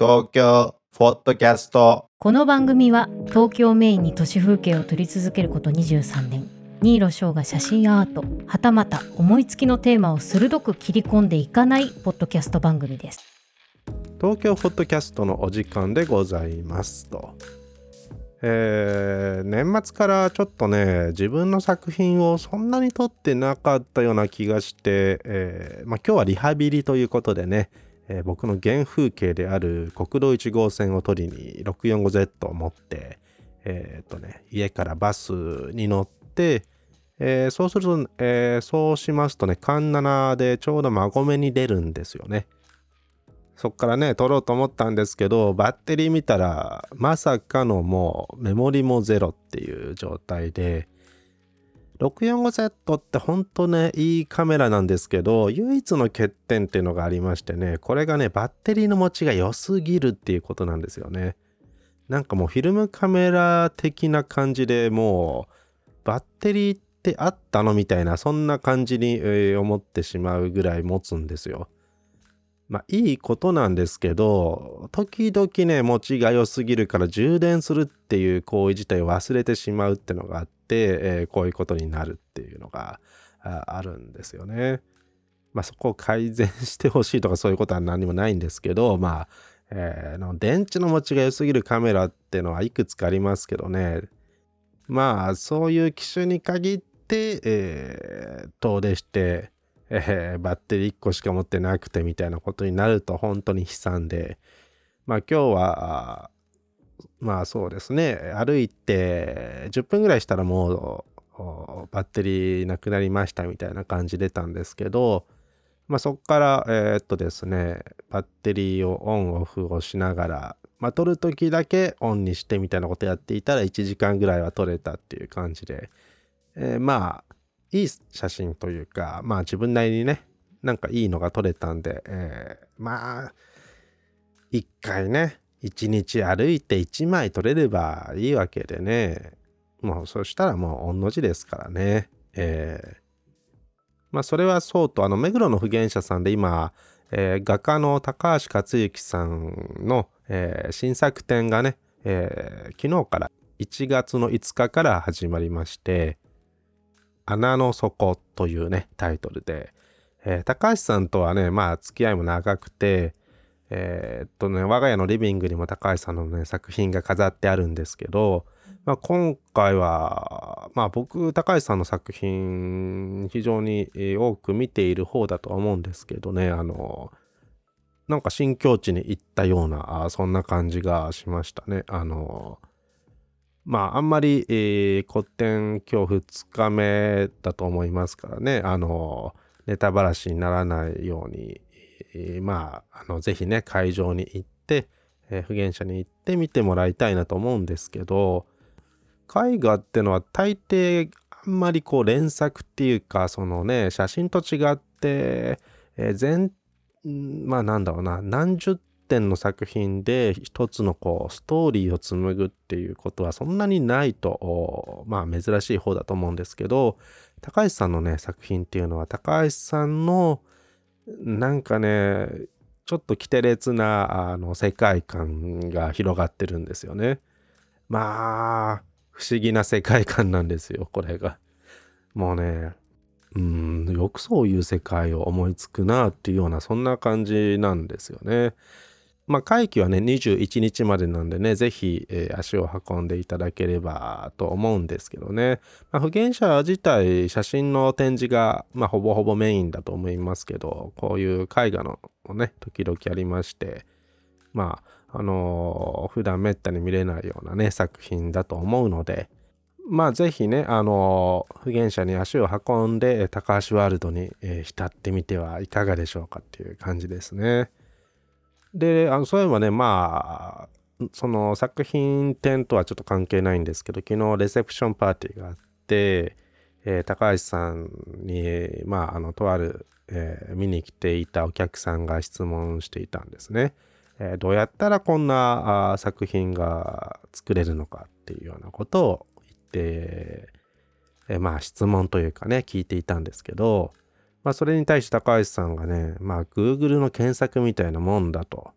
東京フォットキャスト。この番組は東京メインに都市風景を撮り続けること23年。新納翔が写真アートはたまた思いつきのテーマを鋭く切り込んでいかないポッドキャスト番組です。東京フォットキャストのお時間でございますと。えー年末からちょっとね自分の作品をそんなに撮ってなかったような気がして、えーまあ、今日はリハビリということでね、えー僕の原風景である国道1号線を取りに 645Z を持って、えーっとね、家からバスに乗って、えーそうすると、えーそうしますとね、環七でちょうど馬込に出るんですよね。そっからね、撮ろうと思ったんですけど、バッテリー見たら、まさかのもうメモリもゼロっていう状態で、645Z ってほんとね、いいカメラなんですけど、唯一の欠点っていうのがありましてね、これがね、バッテリーの持ちが良すぎるっていうことなんですよね。なんかもうフィルムカメラ的な感じでもう、バッテリーってあったの？みたいな、そんな感じに、思ってしまうぐらい持つんですよ。まあいいことなんですけど、時々ね、持ちが良すぎるから充電するっていう行為自体を忘れてしまうってのがあって、えーこういうことになるっていうのがあるんですよね。まあそこを改善してほしいとかそういうことは何もないんですけど、まあ、えーの電池の持ちが良すぎるカメラっていうのはいくつかありますけどね。まあそういう機種に限って、えー遠出して、えーバッテリー1個しか持ってなくてみたいなことになると本当に悲惨でまあ今日はまあそうですね。歩いて10分ぐらいしたらもうバッテリーなくなりましたみたいな感じ出たんですけどまあそこからえーっとですねバッテリーをオンオフをしながらまあ撮る時だけオンにしてみたいなことやっていたら1時間ぐらいは撮れたっていう感じで、えーまあいい写真というか、まあ自分なりにね、なんかいいのが撮れたんで、えーまあ、一回ね、一日歩いて一枚撮れればいいわけでね、もうそしたらもう御の字ですからね。えー。まあそれはそうと、あの、目黒の不言者さんで今、えー画家の高橋克幸さんの、えー新作展がね、えー昨日から1月の5日から始まりまして、穴の底というね、タイトルで、えー高橋さんとはね、まあ、付き合いも長くて、えーっとね、我が家のリビングにも高橋さんのね、作品が飾ってあるんですけど、まあ、今回は、まあ、僕、高橋さんの作品、非常に多く見ている方だとは思うんですけどね、あの、なんか新境地に行ったような、そんな感じがしましたね。あの、まあ、あんまり、えー古典今日2日目だと思いますからね、あの、ネタばらしにならないように、まあ、あの、ぜひね、会場に行って、えー不言者に行って見てもらいたいなと思うんですけど、絵画ってのは大抵あんまりこう連作っていうか、そのね、写真と違って、えー全、まあなんだろうな、何十点の作品で一つのこうストーリーを紡ぐっていうことはそんなにないと、まあ珍しい方だと思うんですけど、高橋さんのね、作品っていうのは高橋さんのなんかね、ちょっと奇て烈なあの世界観が広がってるんですよね。まあ、不思議な世界観なんですよ、これが。もうね、うん、よくそういう世界を思いつくなっていうような、そんな感じなんですよね。まあ、会期はね、21日までなんでね、ぜひ、えー足を運んでいただければと思うんですけどね。まあ、不言者自体、写真の展示が、まあ、ほぼほぼメインだと思いますけど、こういう絵画のもね、時々ありまして、まあ、あのー普段めったに見れないようなね、作品だと思うので、まあ、ぜひね、あのー不言者に足を運んで、高橋ワールドに、えー浸ってみてはいかがでしょうかっていう感じですね。で、あのそういえばね、まあ、その作品展とはちょっと関係ないんですけど、昨日レセプションパーティーがあって、えー高橋さんに、まあ、あの、とある、えー見に来ていたお客さんが質問していたんですね。えーどうやったらこんなあ作品が作れるのかっていうようなことを言って、えーまあ質問というかね、聞いていたんですけど、まあそれに対して高橋さんがね、まあ Google の検索みたいなもんだと。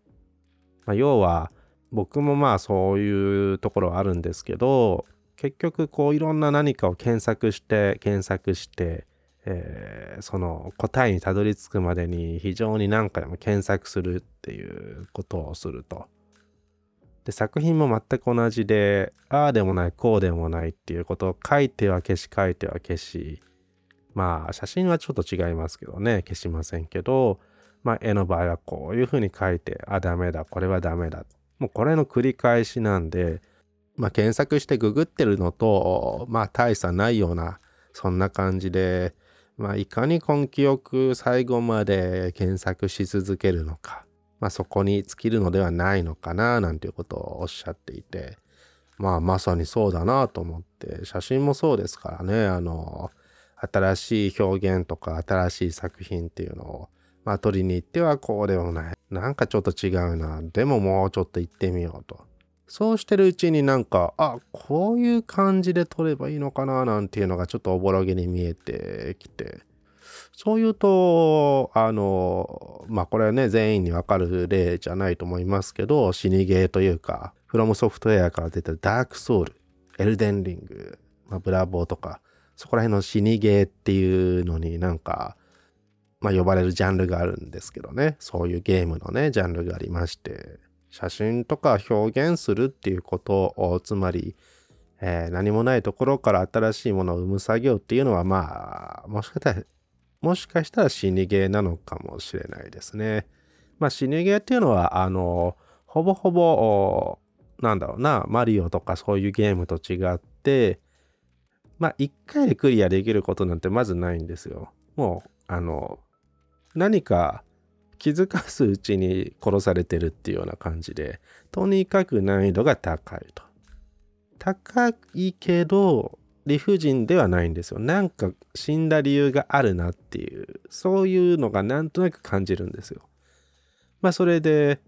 まあ、要は僕もまあそういうところはあるんですけど結局こういろんな何かを検索して検索して、えーその答えにたどり着くまでに非常に何回も検索するっていうことをすると。で作品も全く同じでああでもないこうでもないっていうことを書いては消し書いては消しまあ写真はちょっと違いますけどね。消しませんけどまあ絵の場合はこういうふうに書いてあダメだ。これはダメだ。もうこれの繰り返しなんでまあ検索してググってるのとまあ大差ないようなそんな感じでまあいかに根気よく最後まで検索し続けるのかまあそこに尽きるのではないのかななんていうことをおっしゃっていてまあまさにそうだなと思って写真もそうですからね。あの新しい表現とか新しい作品っていうのをまあ撮りに行ってはこうでもない。なんかちょっと違うな。でももうちょっと行ってみようと。そうしてるうちになんかあこういう感じで撮ればいいのかななんていうのがちょっとおぼろげに見えてきて。そういうとあのまあこれはね全員にわかる例じゃないと思いますけど死にゲーというかフロムソフトウェアから出たダークソウルエルデンリング、まあ、ブラボーとかそこら辺の死にゲーっていうのになんかまあ呼ばれるジャンルがあるんですけどねそういうゲームのねジャンルがありまして写真とか表現するっていうことをつまり、えー何もないところから新しいものを生む作業っていうのはまあもしかしたらもしかしたら死にゲーなのかもしれないですね。まあ死にゲーっていうのはあのほぼほぼなんだろうなマリオとかそういうゲームと違ってまあ一回でクリアできることなんてまずないんですよ。もうあの何か気づかすうちに殺されてるっていうような感じでとにかく難易度が高いと。高いけど理不尽ではないんですよ。なんか死んだ理由があるなっていうそういうのがなんとなく感じるんですよ。まあそれで、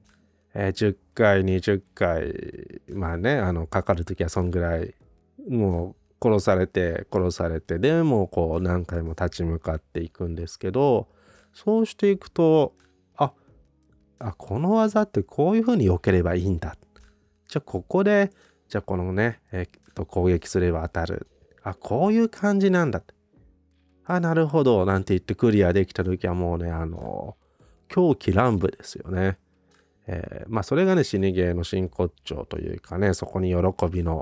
えー10回20回まあねあのかかる時はそんぐらいもう殺されて殺されてでもうこう何回も立ち向かっていくんですけどそうしていくとああこの技ってこういう風に避ければいいんだ。じゃあここでじゃあこのね、えっと攻撃すれば当たる。あこういう感じなんだ。あなるほど。なんて言ってクリアできた時はもうねあの狂気乱舞ですよね。えーまあそれがね死にゲーの真骨頂というかねそこに喜びの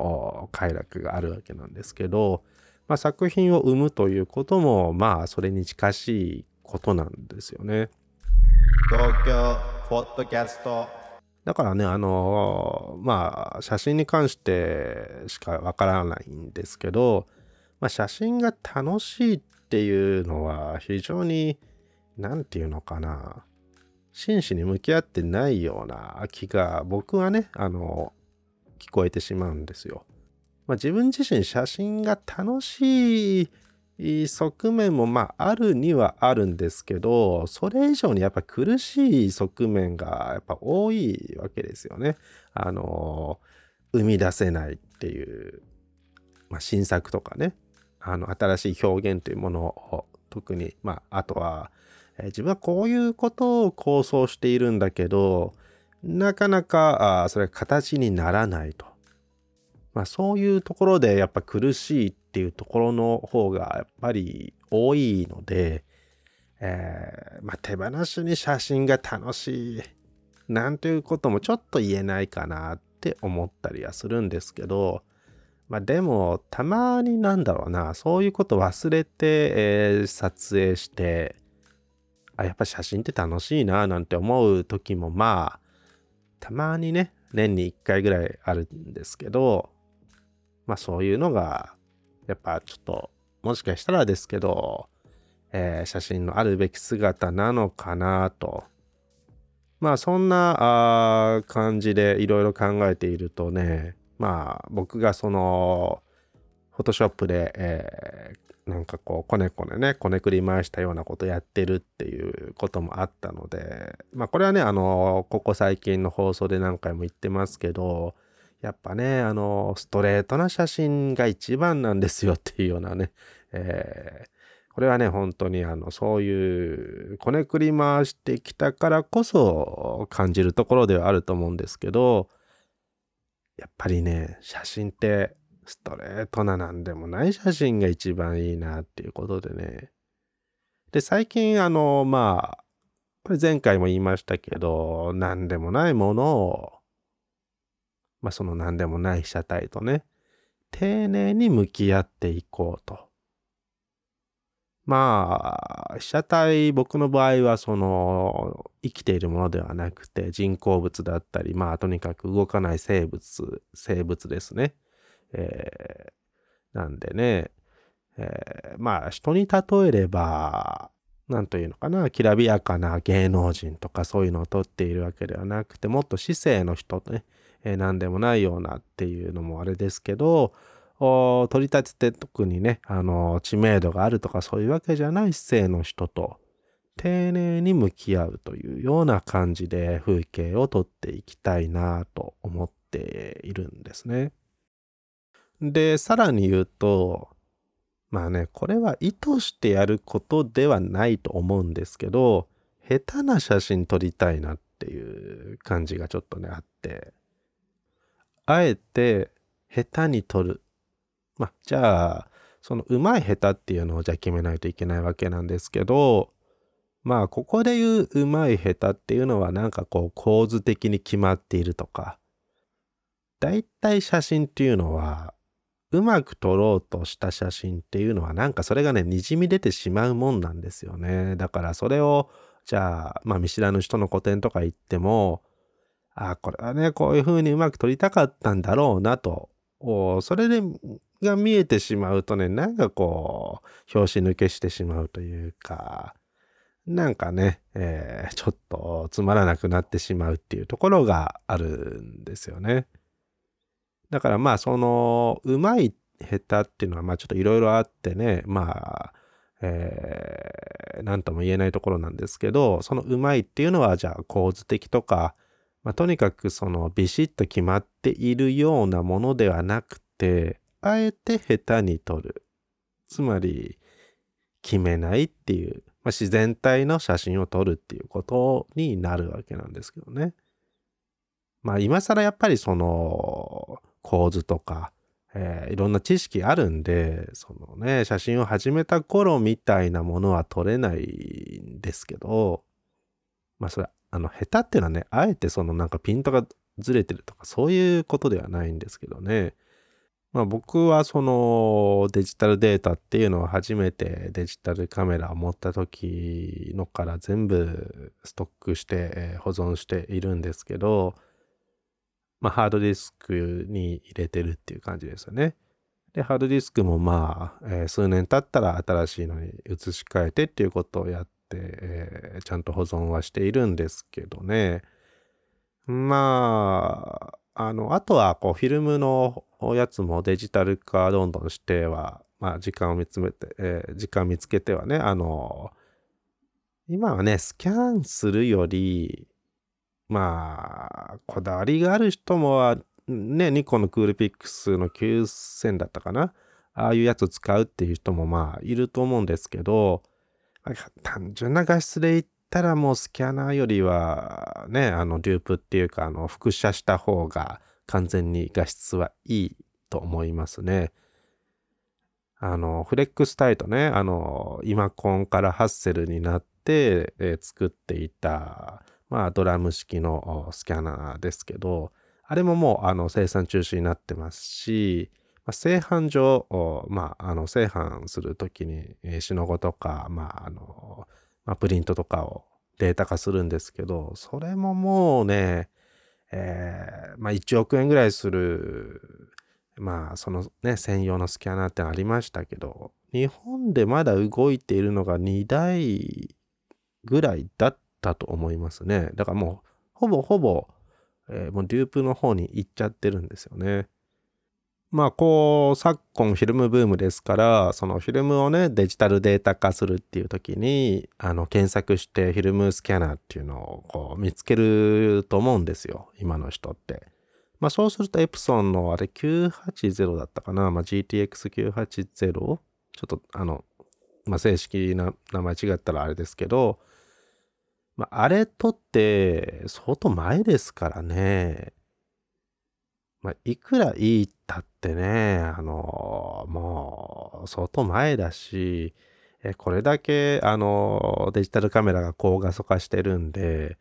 お快楽があるわけなんですけど、まあ、作品を生むということもまあそれに近しいことなんですよね。東京ポッドキャストだからねあのまあ写真に関してしかわからないんですけど、まあ、写真が楽しいっていうのは非常に何て言うのかな真摯に向き合ってないような気が僕はねあの聞こえてしまうんですよ。まあ、自分自身写真が楽しい側面もまああるにはあるんですけどそれ以上にやっぱ苦しい側面がやっぱ多いわけですよね。あの生み出せないっていう、まあ、新作とかねあの新しい表現というものを特にまああとは、えー自分はこういうことを構想しているんだけどなかなかあそれが形にならないと。まあそういうところでやっぱ苦しいっていうところの方がやっぱり多いので、えーまあ手放しに写真が楽しいなんていうこともちょっと言えないかなって思ったりはするんですけど、まあでもたまになんだろうな、そういうこと忘れて、えー撮影して、あ、やっぱ写真って楽しいななんて思う時もまあ、たまにね、年に1回ぐらいあるんですけど、まあそういうのが、やっぱちょっと、もしかしたらですけど、えー写真のあるべき姿なのかなと。まあそんなあ感じでいろいろ考えているとね、まあ僕がその、フォトショップで、えーなんかこう、こねこねね、こねくり回したようなことやってるっていうこともあったので、まあこれはね、あの、ここ最近の放送で何回も言ってますけど、やっぱね、あの、ストレートな写真が一番なんですよっていうようなね、えーこれはね、本当にあの、そういう、こねくり回してきたからこそ感じるところではあると思うんですけど、やっぱりね、写真ってストレートななんでもない写真が一番いいなっていうことでね。で、最近あの、まあ、これ前回も言いましたけど、何でもないものを、まあその何でもない被写体とね、丁寧に向き合っていこうと。まあ、被写体、僕の場合は、その、生きているものではなくて、人工物だったり、まあ、とにかく動かない生物、生物ですね。えー、なんでね、えー、まあ、人に例えれば、なんというのかな、きらびやかな芸能人とかそういうのを撮っているわけではなくて、もっと市政の人とね、えー、何でもないようなっていうのもあれですけど、取り立てて特にね、あの、知名度があるとかそういうわけじゃない姿勢の人と、丁寧に向き合うというような感じで風景を撮っていきたいなと思っているんですね。で、さらに言うと、まあね、これは意図してやることではないと思うんですけど、下手な写真撮りたいなっていう感じがちょっとね、あって、あえて下手に撮る。まあ、じゃあ、そのうまい下手っていうのをじゃあ決めないといけないわけなんですけど、まあ、ここで言ううまい下手っていうのはなんかこう構図的に決まっているとか、だいたい写真っていうのは、うまく撮ろうとした写真っていうのはなんかそれがね、滲み出てしまうもんなんですよね。だからそれを、じゃあ、まあ見知らぬ人の個展とか行っても、あ、これはね、こういう風にうまく撮りたかったんだろうなと、それでが見えてしまうとね、なんかこう、拍子抜けしてしまうというか、なんかね、えー、ちょっとつまらなくなってしまうっていうところがあるんですよね。だからまあその、うまい下手っていうのはまあちょっといろいろあってね、まあ、えー、なんとも言えないところなんですけど、そのうまいっていうのはじゃあ構図的とか、まあ、とにかくそのビシッと決まっているようなものではなくて、あえて下手に撮る。つまり、決めないっていう、まあ、自然体の写真を撮るっていうことになるわけなんですけどね。まあ今更やっぱりその構図とか、えー、いろんな知識あるんで、そのね、写真を始めた頃みたいなものは撮れないんですけど、まあそれ、あの、下手っていうのはね、あえてそのなんかピントがずれてるとかそういうことではないんですけどね。まあ、僕はそのデジタルデータっていうのを初めてデジタルカメラを持った時のから全部ストックして保存しているんですけど、まあ、ハードディスクに入れてるっていう感じですよね。で、ハードディスクもまあ、えー、数年経ったら新しいのに移し替えてっていうことをやって、えー、ちゃんと保存はしているんですけどね。まあ、あの、あとはこうフィルムのやつもデジタル化どんどんしては、まあ時間を見つめて、えー、時間見つけてはね、あの、今はね、スキャンするより、まあ、こだわりがある人もはね、ニコンのクールピックスの9000だったかな。ああいうやつ使うっていう人もまあいると思うんですけど、単純な画質で言ったらもうスキャナーよりはね、あのデュープっていうか、あの複写した方が完全に画質はいいと思いますね。あの、フレックスタイトね、あの、イマコンからハッセルになって、えー、作っていた、まあ、ドラム式のスキャナーですけど、あれももう、あの、生産中止になってますし、まあ、製版上、まあ、あの、製版するときに、えー、シノゴとか、まあ、あの、まあ、プリントとかをデータ化するんですけど、それももうね、えー、まあ1億円ぐらいする、まあそのね、専用のスキャナーってありましたけど、日本でまだ動いているのが2台ぐらいだったと思いますね。だからもう、ほぼほぼ、えー、もうデュープの方に行っちゃってるんですよね。まあこう昨今フィルムブームですからそのフィルムをねデジタルデータ化するっていう時にあの検索してフィルムスキャナーっていうのをこう見つけると思うんですよ今の人って。まあそうするとエプソンのあれ980だったかな、まあ、GTX980 ちょっとあのまあ、正式な名前違ったらあれですけど、まあ、あれとって相当前ですからね。まあ、いくらいいったってね、あの、もう相当前だし、これだけあのデジタルカメラが高画素化してるんで、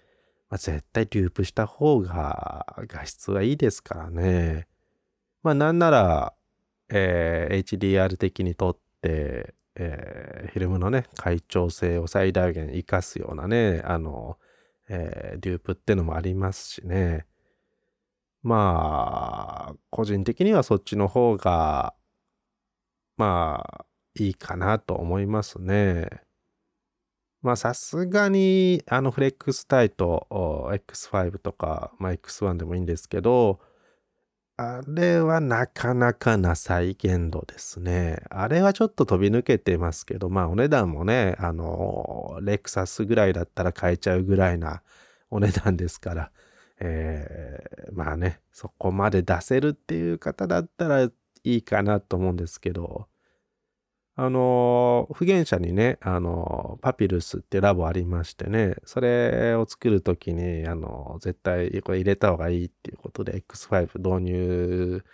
まあ、絶対ループした方が画質はいいですからね。まあなんなら、えー、HDR 的にとって、えー、フィルムのね、快調性を最大限活かすようなね、あの、えー、ループってのもありますしね。まあ、個人的にはそっちの方が、まあ、いいかなと思いますね。まあさすがにあのフレックスタイト X5 とか、まあ、X1 でもいいんですけど、あれはなかなかな再現度ですね。あれはちょっと飛び抜けてますけど、まあお値段もね、あの、レクサスぐらいだったら買えちゃうぐらいなお値段ですから、えー、まあね、そこまで出せるっていう方だったらいいかなと思うんですけど、あの、不言者にね、あの、パピルスってラボありましてね、それを作るときに、あの、絶対これ入れた方がいいっていうことで X5 導入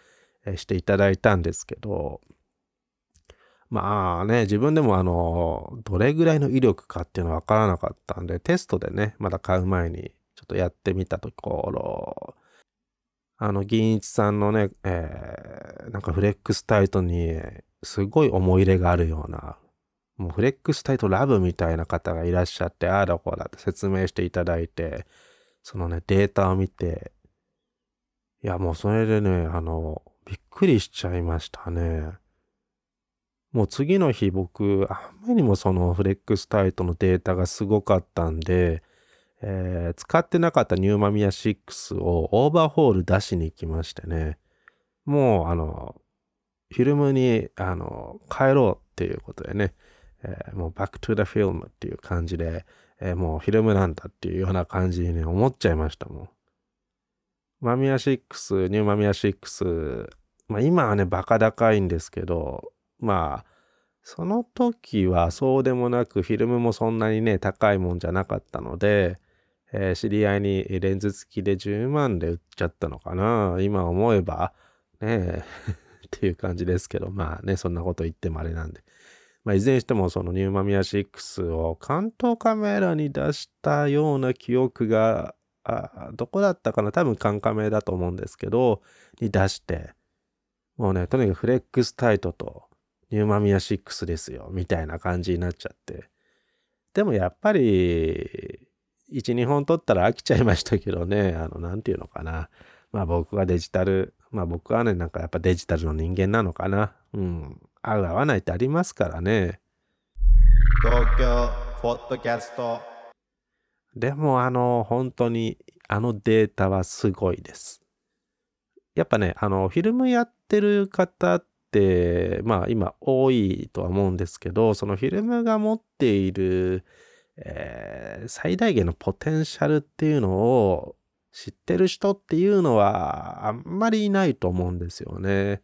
していただいたんですけど、まあね、自分でもあの、どれぐらいの威力かっていうのはわからなかったんで、テストでね、まだ買う前にちょっとやってみたところ、あの、銀一さんのね、えー、なんかフレックスタイトにすごい思い入れがあるような、もうフレックスタイトラブみたいな方がいらっしゃって、ああだこうだって説明していただいて、そのね、データを見て、いや、もうそれでね、あの、びっくりしちゃいましたね。もう次の日僕、あんまりにもそのフレックスタイトのデータがすごかったんで、えー、使ってなかったニューマミヤ6をオーバーホール出しに行きましてね。もう、あの、フィルムに、あの、帰ろうっていうことでね、えー、もうバックトゥー the film っていう感じで、えー、もうフィルムなんだっていうような感じにね、思っちゃいましたもん。マミア6、ニューマミア6、まあ今はね、バカ高いんですけど、まあ、その時はそうでもなく、フィルムもそんなにね、高いもんじゃなかったので、えー、知り合いにレンズ付きで10万で売っちゃったのかな。今思えば、ねえっていう感じですけど、まあね、そんなこと言ってもあれなんで。まあ、いずれにしても、そのニューマミア6を関東カメラに出したような記憶が、あどこだったかな？多分カンカメだと思うんですけど、に出して、もうね、とにかくフレックスタイトとニューマミア6ですよ、みたいな感じになっちゃって。でもやっぱり、1、2本撮ったら飽きちゃいましたけどね、あの、なんていうのかな。まあ僕がデジタルまあ僕はね、なんかやっぱデジタルの人間なのかな。うん。合う合わないってありますからね。東京ポッドキャスト。でもあの、本当にあのデータはすごいです。やっぱね、あの、フィルムやってる方って、まあ今多いとは思うんですけど、そのフィルムが持っている、えー、最大限のポテンシャルっていうのを知ってる人っていうのはあんまりいないと思うんですよね。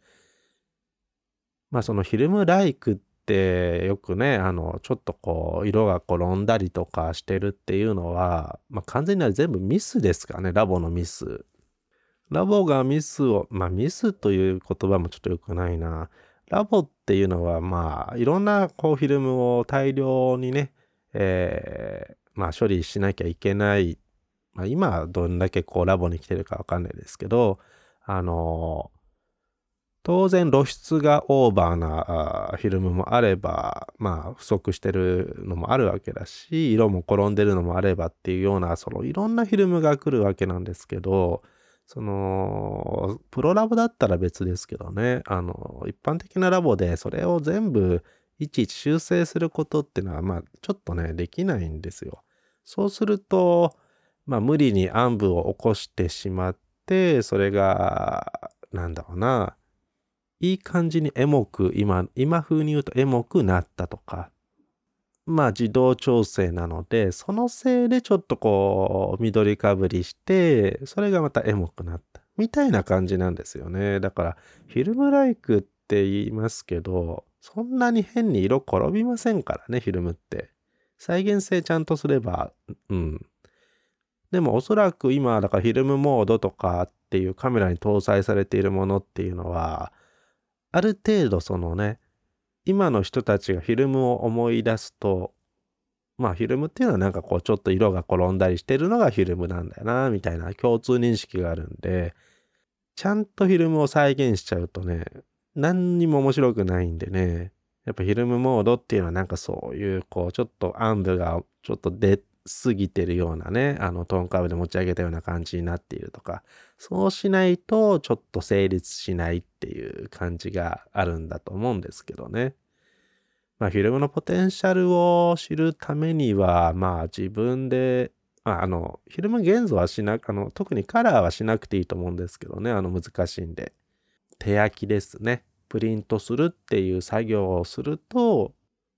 まあそのフィルムライクってよくね、あの、ちょっとこう、色が転んだりとかしてるっていうのは、まあ完全には全部ミスですかね、ラボのミス。ラボがミスを、まあミスという言葉もちょっと良くないな。ラボっていうのはまあいろんなこうフィルムを大量にね、えー、まあ処理しなきゃいけないまあ、今どんだけこうラボに来てるかわかんないですけど、あの当然露出がオーバーなフィルムもあれば、まあ不足してるのもあるわけだし、色も転んでるのもあればっていうような、そのいろんなフィルムが来るわけなんですけど、その、プロラボだったら別ですけどね、あの、一般的なラボでそれを全部いちいち修正することっていうのは、まあちょっとね、できないんですよ。そうすると、まあ無理に暗部を起こしてしまって、それが、なんだろうな、いい感じにエモく、今、今風に言うとエモくなったとか、まあ自動調整なので、そのせいでちょっとこう、緑かぶりして、それがまたエモくなった。みたいな感じなんですよね。だから、フィルムライクって言いますけど、そんなに変に色転びませんからね、フィルムって。再現性ちゃんとすれば、うん。でもおそらく今、だからフィルムモードとかっていうカメラに搭載されているものっていうのは、ある程度そのね、今の人たちがフィルムを思い出すと、まあフィルムっていうのはなんかこうちょっと色が転んだりしてるのがフィルムなんだよな、みたいな共通認識があるんで、ちゃんとフィルムを再現しちゃうとね、何にも面白くないんでね、やっぱフィルムモードっていうのはなんかそういうこうちょっと暗部がちょっと出て過ぎてるようなね、あのトーンカーブで持ち上げたような感じになっているとか、そうしないとちょっと成立しないっていう感じがあるんだと思うんですけどね。まあフィルムのポテンシャルを知るためには、まあ自分で、まああの、フィルム現像はしなく、あの、特にカラーはしなくていいと思うんですけどね、あの難しいんで。手焼きですね。プリントするっていう作業をすると、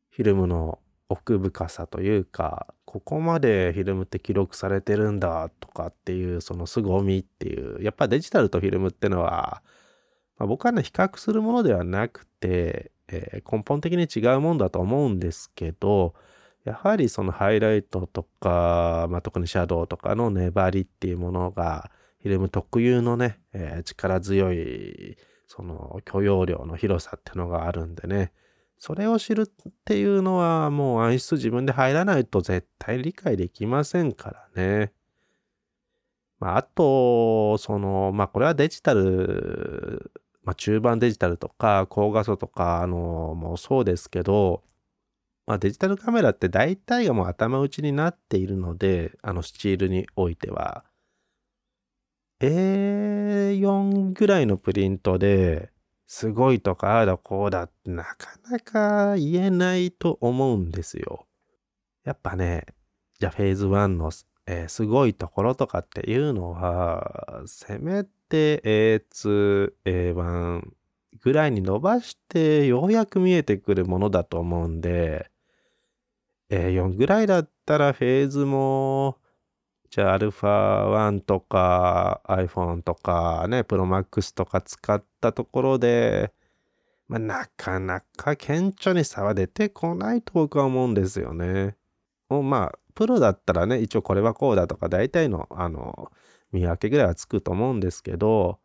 フィルムの奥深さというか、ここまでフィルムって記録されてるんだとかっていう、その凄みっていう、やっぱデジタルとフィルムってのは、まあ、僕はね、比較するものではなくて、えー根本的に違うもんだと思うんですけど、やはりそのハイライトとか、まあ、特にシャドウとかの粘りっていうものが、フィルム特有のね、えー力強い、その許容量の広さっていうのがあるんでね、それを知るっていうのはもう暗室自分で入らないと絶対理解できませんからね。まあ、あと、その、まあ、これはデジタル、まあ、中盤デジタルとか、高画素とか、あの、もうそうですけど、まあ、デジタルカメラって大体がもう頭打ちになっているので、あの、スチールにおいては。A4 ぐらいのプリントですごいとか、ああだこうだってなかなか言えないと思うんですよ。やっぱね、じゃあフェーズ1の、えーすごいところとかっていうのは、せめて A2、A1 ぐらいに伸ばしてようやく見えてくるものだと思うんで、A4 ぐらいだったらフェーズも、じゃあ α1 とか iPhone とかね、Pro Max とか使ったところで、まあ、なかなか顕著に差は出てこないと僕は思うんですよね。もうまあ、プロだったらね、一応これはこうだとか大体の、あの、見分けぐらいはつくと思うんですけど、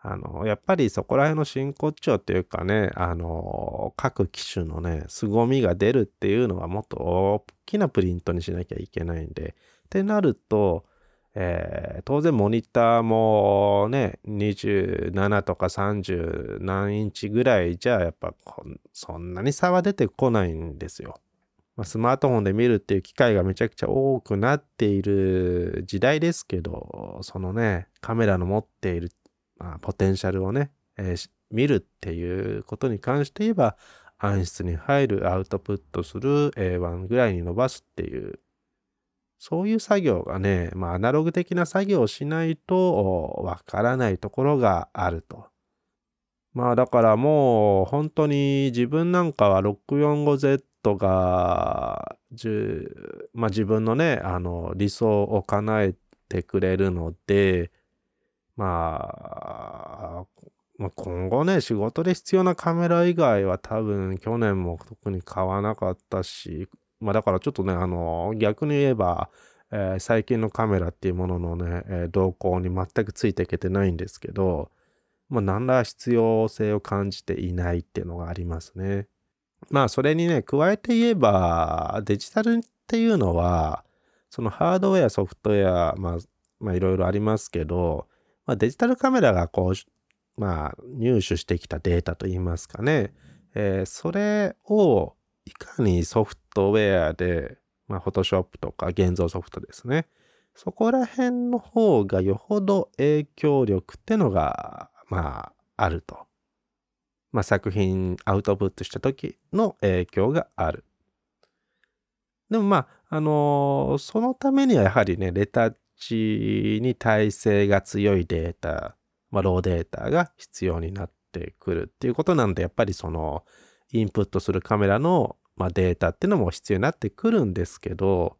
あの、やっぱりそこら辺の真骨頂っていうかね、あの、各機種のね、凄みが出るっていうのはもっと大きなプリントにしなきゃいけないんで、ってなると、えー当然モニターもね、27とか30何インチぐらいじゃやっぱそんなに差は出てこないんですよ。ま、スマートフォンで見るっていう機会がめちゃくちゃ多くなっている時代ですけど、そのね、カメラの持っている、まあ、ポテンシャルをね、えー見るっていうことに関して言えば、暗室に入る、アウトプットする、A1 ぐらいに伸ばすっていう、そういう作業がね、まあ、アナログ的な作業をしないとわからないところがあると。まあだからもう本当に自分なんかは 645Z がまあ自分のね、あの理想を叶えてくれるので、まあ、まあ今後ね、仕事で必要なカメラ以外は多分去年も特に買わなかったし、まあだからちょっとね、あの逆に言えば、えー最近のカメラっていうもののね、えー動向に全くついていけてないんですけど、まあ、何ら必要性を感じていないっていうのがありますね。まあ、それにね、加えて言えば、デジタルっていうのは、そのハードウェア、ソフトウェア、まあ、まあ、いろいろありますけど、まあ、デジタルカメラがこう、まあ、入手してきたデータといいますかね、えーそれをいかにソフトウェアで、まあ、フォトショップとか現像ソフトですね。そこら辺の方がよほど影響力ってのが、まあ、あると。まあ、作品アウトプットした時の影響がある。でもまあ、あのーそのためにはやはりね、レタッチに耐性が強いデータ、まあ、ローデータが必要になってくるっていうことなんで、やっぱりその、インプットするカメラの、まあ、データっていうのも必要になってくるんですけど、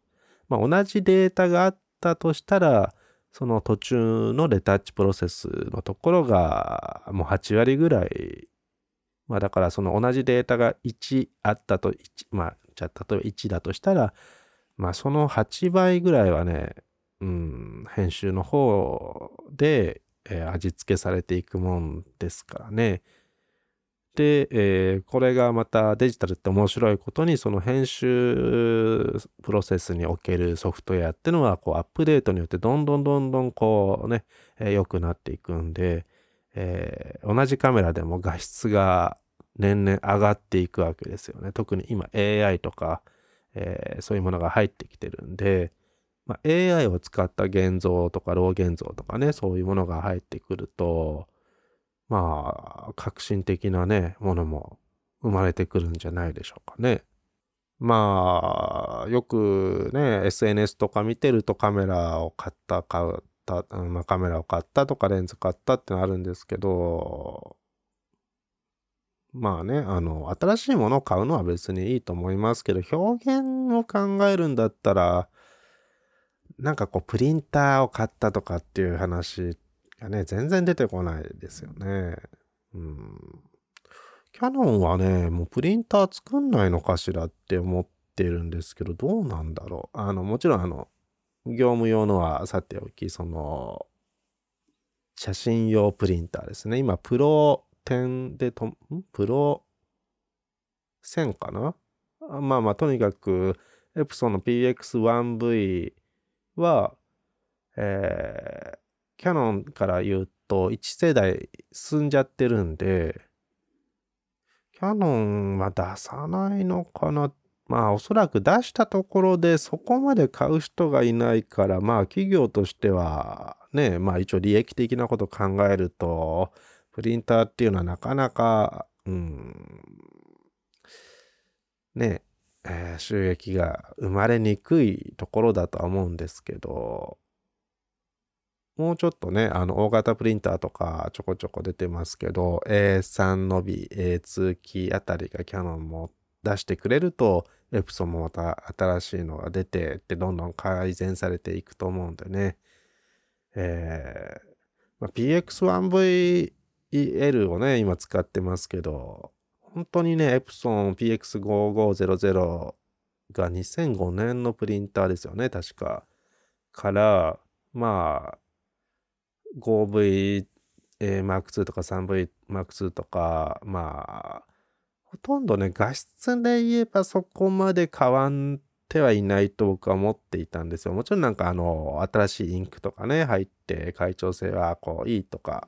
まあ、同じデータがあったとしたら、その途中のレタッチプロセスのところがもう8割ぐらい、まあだからその同じデータが1あったと1まあじゃあ例えば1だとしたらまあその8倍ぐらいはね、うん、編集の方で、えー、味付けされていくもんですからね。で、えー、これがまたデジタルって面白いことにその編集プロセスにおけるソフトウェアっていうのはこうアップデートによってどんどんどんどんこうね、えー、良くなっていくんで、えー、同じカメラでも画質が年々上がっていくわけですよね。特に今 AI とか、えー、そういうものが入ってきてるんで、まあ、AI を使った現像とかロー現像とかね、そういうものが入ってくると、まあ、革新的なね、ものも生まれてくるんじゃないでしょうかね。まあ、よくね、SNS とか見てるとカメラを買った、買った、まあ、カメラを買ったとかレンズ買ったってのあるんですけど、まあね、あの、新しいものを買うのは別にいいと思いますけど、表現を考えるんだったら、なんかこう、プリンターを買ったとかっていう話がね、全然出てこないですよね。うん。キャノンはね、もうプリンター作んないのかしらって思ってるんですけど、どうなんだろう。あの、もちろんあの、業務用のはさておき、その、写真用プリンターですね。今、プロ点でと、プロ1000かな？まあまあ、とにかく、エプソンの PX1V は、えー、キャノンから言うと1世代進んじゃってるんで、キャノンは出さないのかな？まあおそらく出したところでそこまで買う人がいないからまあ企業としてはねまあ一応利益的なこと考えるとプリンターっていうのはなかなか、うん、ね、えー、収益が生まれにくいところだとは思うんですけど、もうちょっとね、あの、大型プリンターとかちょこちょこ出てますけど、A3 のび、A2 キーあたりがキャノンも出してくれると、エプソンもまた新しいのが出てってどんどん改善されていくと思うんでね。えーまあ、PX1V L をね、今使ってますけど、本当にね、エプソン PX5500 が2005年のプリンターですよね、確か。から、まあ、5V、えー、Mark2 とか 3V Mark2 とか、まあ、ほとんどね、画質で言えばそこまで変わってはいないと僕は思っていたんですよ。もちろんなんかあの、新しいインクとかね、入って会長性はこういいとか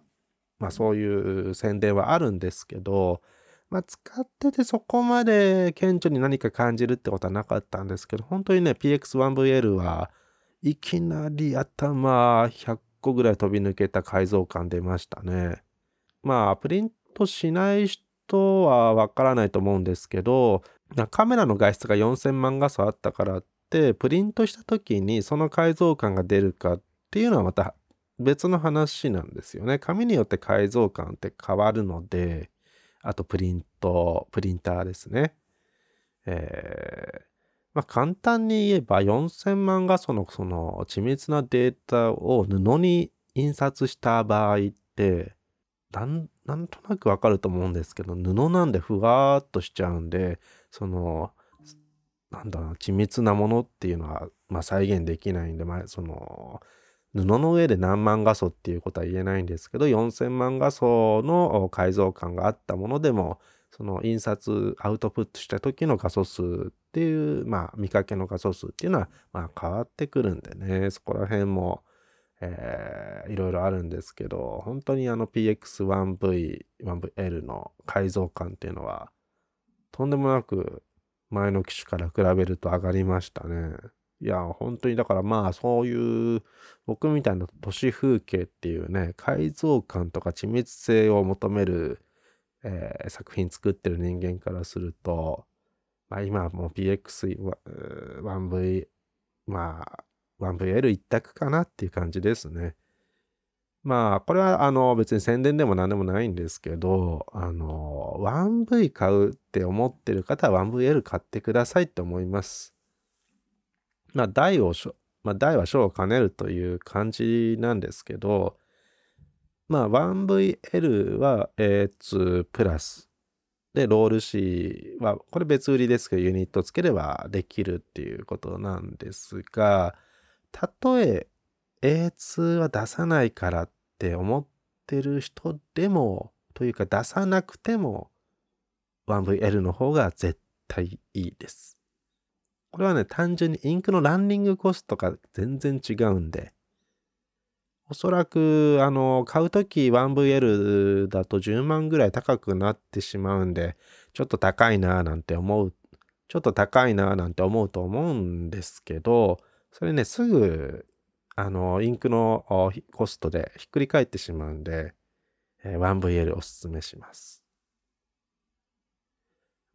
まあそういう宣伝はあるんですけど、まあ使っててそこまで顕著に何か感じるってことはなかったんですけど、本当にね、PX1VL はいきなり頭100個ぐらい飛び抜けた改造感出ましたね。まあプリントしない人はわからないと思うんですけど、カメラの画質が4000万画素あったからって、プリントした時にその改造感が出るかっていうのはまた別の話なんですよね。紙によって改造感って変わるので、あとプリント、プリンターですね。えー、まあ簡単に言えば4000万画素のその緻密なデータを布に印刷した場合って、なんなんとなくわかると思うんですけど、布なんでふわーっとしちゃうんで、その、なんだろう、緻密なものっていうのは、まあ、再現できないんで、まあ、その、布の上で何万画素っていうことは言えないんですけど4000万画素の改造感があったものでもその印刷アウトプットした時の画素数っていうまあ見かけの画素数っていうのはまあ変わってくるんでねそこら辺も、えー、いろいろあるんですけど本当にあの PX1V、1VL の改造感っていうのはとんでもなく前の機種から比べると上がりましたね。いや、本当にだからまあそういう僕みたいな都市風景っていうね、改造感とか緻密性を求める、えー、作品作ってる人間からすると、まあ今もう PX1V、まあ 1VL 一択かなっていう感じですね。まあこれはあの別に宣伝でも何でもないんですけど、あの 1V 買うって思ってる方は 1VL 買ってくださいって思います。まあ、大を、まあ、大は小を兼ねるという感じなんですけど、まあ、1VL は A2 プラスで、ロール紙は、これ別売りですけど、ユニットつければできるっていうことなんですが、たとえ A2 は出さないからって思ってる人でも、というか出さなくても 1VL の方が絶対いいです。これはね、単純にインクのランニングコストが全然違うんで、おそらく、あの、買うとき 1VL だと10万ぐらい高くなってしまうんで、ちょっと高いなぁなんて思う、ちょっと高いなぁなんて思うと思うんですけど、それね、すぐ、あの、インクのコストでひっくり返ってしまうんで、えー、1VL おすすめします。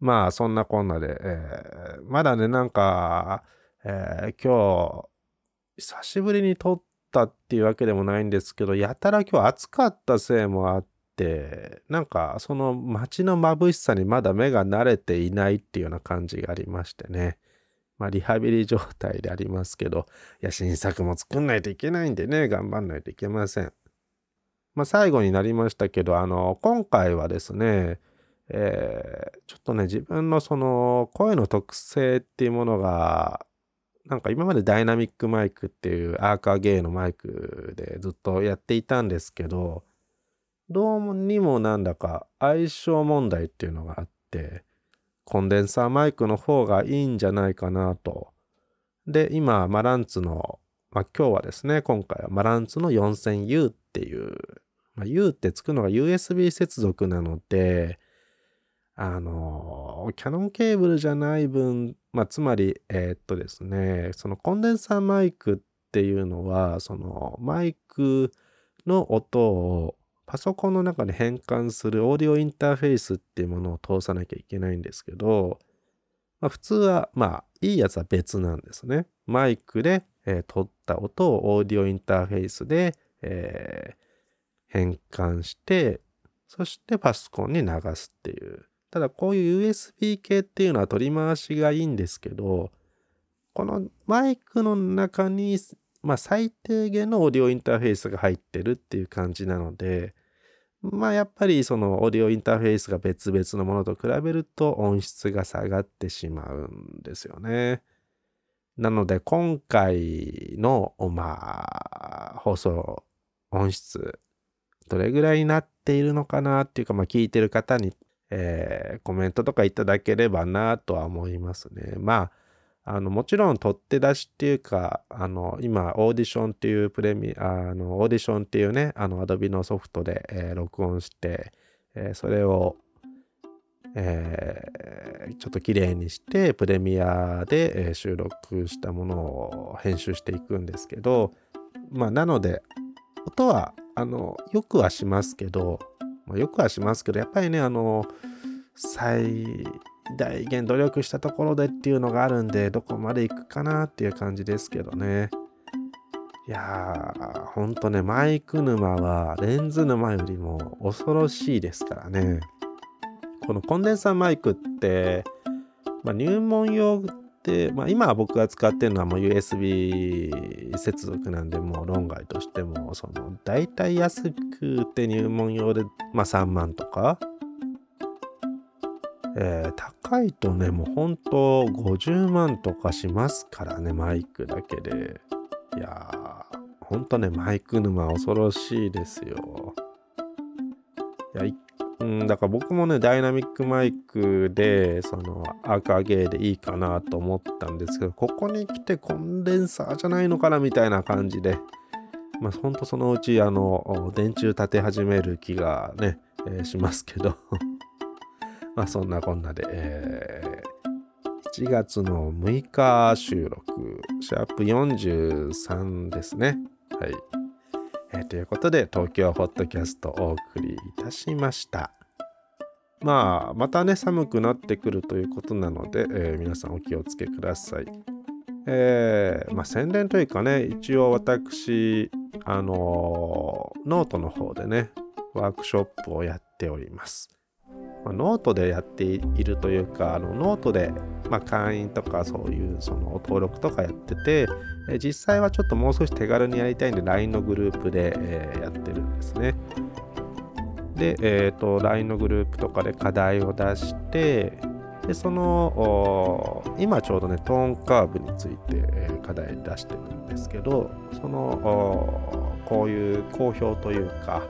まあ、そんなこんなで、えー、まだね、なんか、えー、今日、久しぶりに撮ってたっていうわけでもないんですけど、やたら今日暑かったせいもあって、なんかその街の眩しさにまだ目が慣れていないっていうような感じがありましてね。まあリハビリ状態でありますけど、いや新作も作んないといけないんでね、頑張んないといけません。まあ最後になりましたけど、あの、今回はですね、えー、ちょっとね、自分のその声の特性っていうものがなんか今までダイナミックマイクっていうアーカーゲイのマイクでずっとやっていたんですけど、どうにもなんだか相性問題っていうのがあって、コンデンサーマイクの方がいいんじゃないかなと。で、今、マランツの、まあ今日はですね、今回はマランツの 4000U っていう、まあ、U ってつくのが USB 接続なので、あの、キャノンケーブルじゃない分、まあ、つまり、えー、っとですね、そのコンデンサーマイクっていうのは、そのマイクの音をパソコンの中で変換するオーディオインターフェースっていうものを通さなきゃいけないんですけど、まあ、普通は、まあ、いいやつは別なんですね。マイクで、えー、撮った音をオーディオインターフェースで、えー、変換して、そしてパソコンに流すっていう。ただこういう USB 系っていうのは取り回しがいいんですけど、このマイクの中に、まあ最低限のオーディオインターフェースが入ってるっていう感じなので、まあやっぱりそのオーディオインターフェースが別々のものと比べると音質が下がってしまうんですよね。なので今回の、まあ、放送音質、どれぐらいになっているのかなっていうか、まあ聞いてる方にえー、コメントとかいただければなとは思いますね。まあ、あの、もちろん取って出しっていうか、あの、今、オーディションっていうプレミ、あの、オーディションっていうね、あの、アドビのソフトで、えー、録音して、えー、それを、えー、ちょっと綺麗にして、プレミアで、えー、収録したものを編集していくんですけど、まあ、なので、音は、あの、よくはしますけど、まあ、よくはしますけど、やっぱりね、あの、最大限努力したところでっていうのがあるんで、どこまで行くかなっていう感じですけどね。いやー、ほんとね、マイク沼はレンズ沼よりも恐ろしいですからね。このコンデンサーマイクって、まあ、入門用、まあ、今僕が使ってるのはもう USB 接続なんでもう論外としてもその大体安くて入門用で、まあ、3万とか、えー、高いとねもうほんと50万とかしますからねマイクだけで。いやーほんとねマイク沼恐ろしいですよ。いやうん、だから僕もね、ダイナミックマイクで、その、アーカーゲーでいいかなと思ったんですけど、ここに来てコンデンサーじゃないのかなみたいな感じで、まあ、ほんとそのうち、あの、電柱立て始める気がね、えー、しますけど まあ、そんなこんなで、えー、1月の6日収録、シャープ43ですね。はい。え、ということで、東京ホットキャストお送りいたしました。まあ、またね、寒くなってくるということなので、えー、皆さんお気をつけください。えー、まあ、宣伝というかね、一応私、あのー、ノートの方でね、ワークショップをやっております。まあ、ノートでやっているというか、あのノートで、まあ、会員とかそういうその登録とかやってて、え実際はちょっともう少し手軽にやりたいんで LINE のグループで、えー、やってるんですね。で、えーと、LINE のグループとかで課題を出してでその今ちょうどねトーンカーブについて、えー、課題出してるんですけどそのこういう好評というか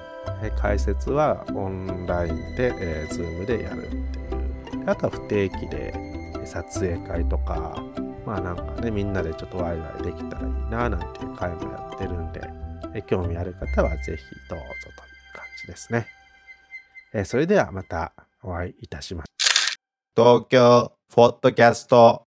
解説はオンラインで、えー、Zoom でやるっていうあとは不定期で撮影会とかまあなんかねみんなでちょっとワイワイできたらいいななんていう会もやってるんでえ興味ある方はぜひどうぞという感じですね。えー、それではまたお会いいたしましょう。東京ポッドキャスト